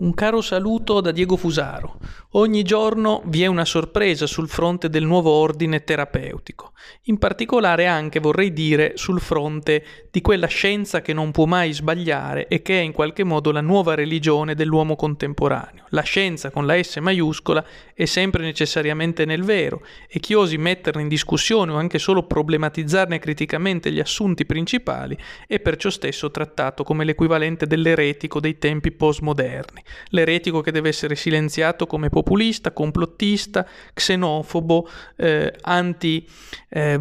Un caro saluto da Diego Fusaro. Ogni giorno vi è una sorpresa sul fronte del nuovo ordine terapeutico, in particolare anche vorrei dire sul fronte di quella scienza che non può mai sbagliare e che è in qualche modo la nuova religione dell'uomo contemporaneo. La scienza con la S maiuscola è sempre necessariamente nel vero e chi osi metterla in discussione o anche solo problematizzarne criticamente gli assunti principali è perciò stesso trattato come l'equivalente dell'eretico dei tempi postmoderni l'eretico che deve essere silenziato come populista, complottista, xenofobo, eh, anti-vaccini eh,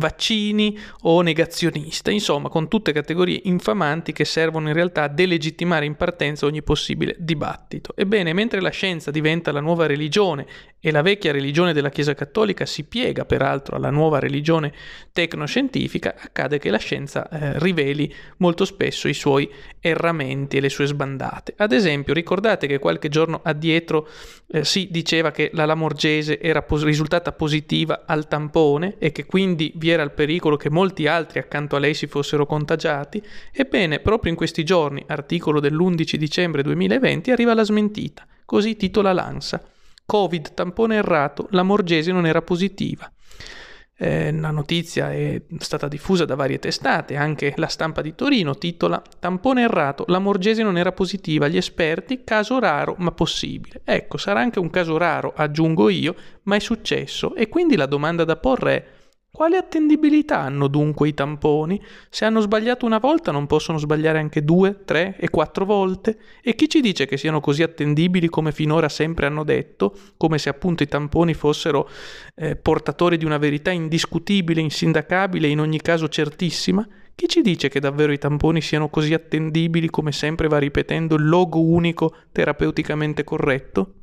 o negazionista, insomma con tutte categorie infamanti che servono in realtà a delegittimare in partenza ogni possibile dibattito. Ebbene, mentre la scienza diventa la nuova religione e la vecchia religione della Chiesa Cattolica si piega peraltro alla nuova religione tecnoscientifica, accade che la scienza eh, riveli molto spesso i suoi erramenti e le sue sbandate. Ad esempio, ricordate che qualche giorno addietro eh, si diceva che la Lamorgese era pos- risultata positiva al tampone e che quindi vi era il pericolo che molti altri accanto a lei si fossero contagiati? Ebbene, proprio in questi giorni, articolo dell'11 dicembre 2020, arriva la smentita. Così titola l'ANSA. Covid, tampone errato, la Morgese non era positiva. Eh, la notizia è stata diffusa da varie testate, anche la stampa di Torino titola Tampone errato, la Morgese non era positiva, gli esperti, caso raro ma possibile. Ecco, sarà anche un caso raro, aggiungo io, ma è successo e quindi la domanda da porre è quale attendibilità hanno dunque i tamponi? Se hanno sbagliato una volta non possono sbagliare anche due, tre e quattro volte? E chi ci dice che siano così attendibili come finora sempre hanno detto, come se appunto i tamponi fossero eh, portatori di una verità indiscutibile, insindacabile e in ogni caso certissima? Chi ci dice che davvero i tamponi siano così attendibili come sempre va ripetendo il logo unico terapeuticamente corretto?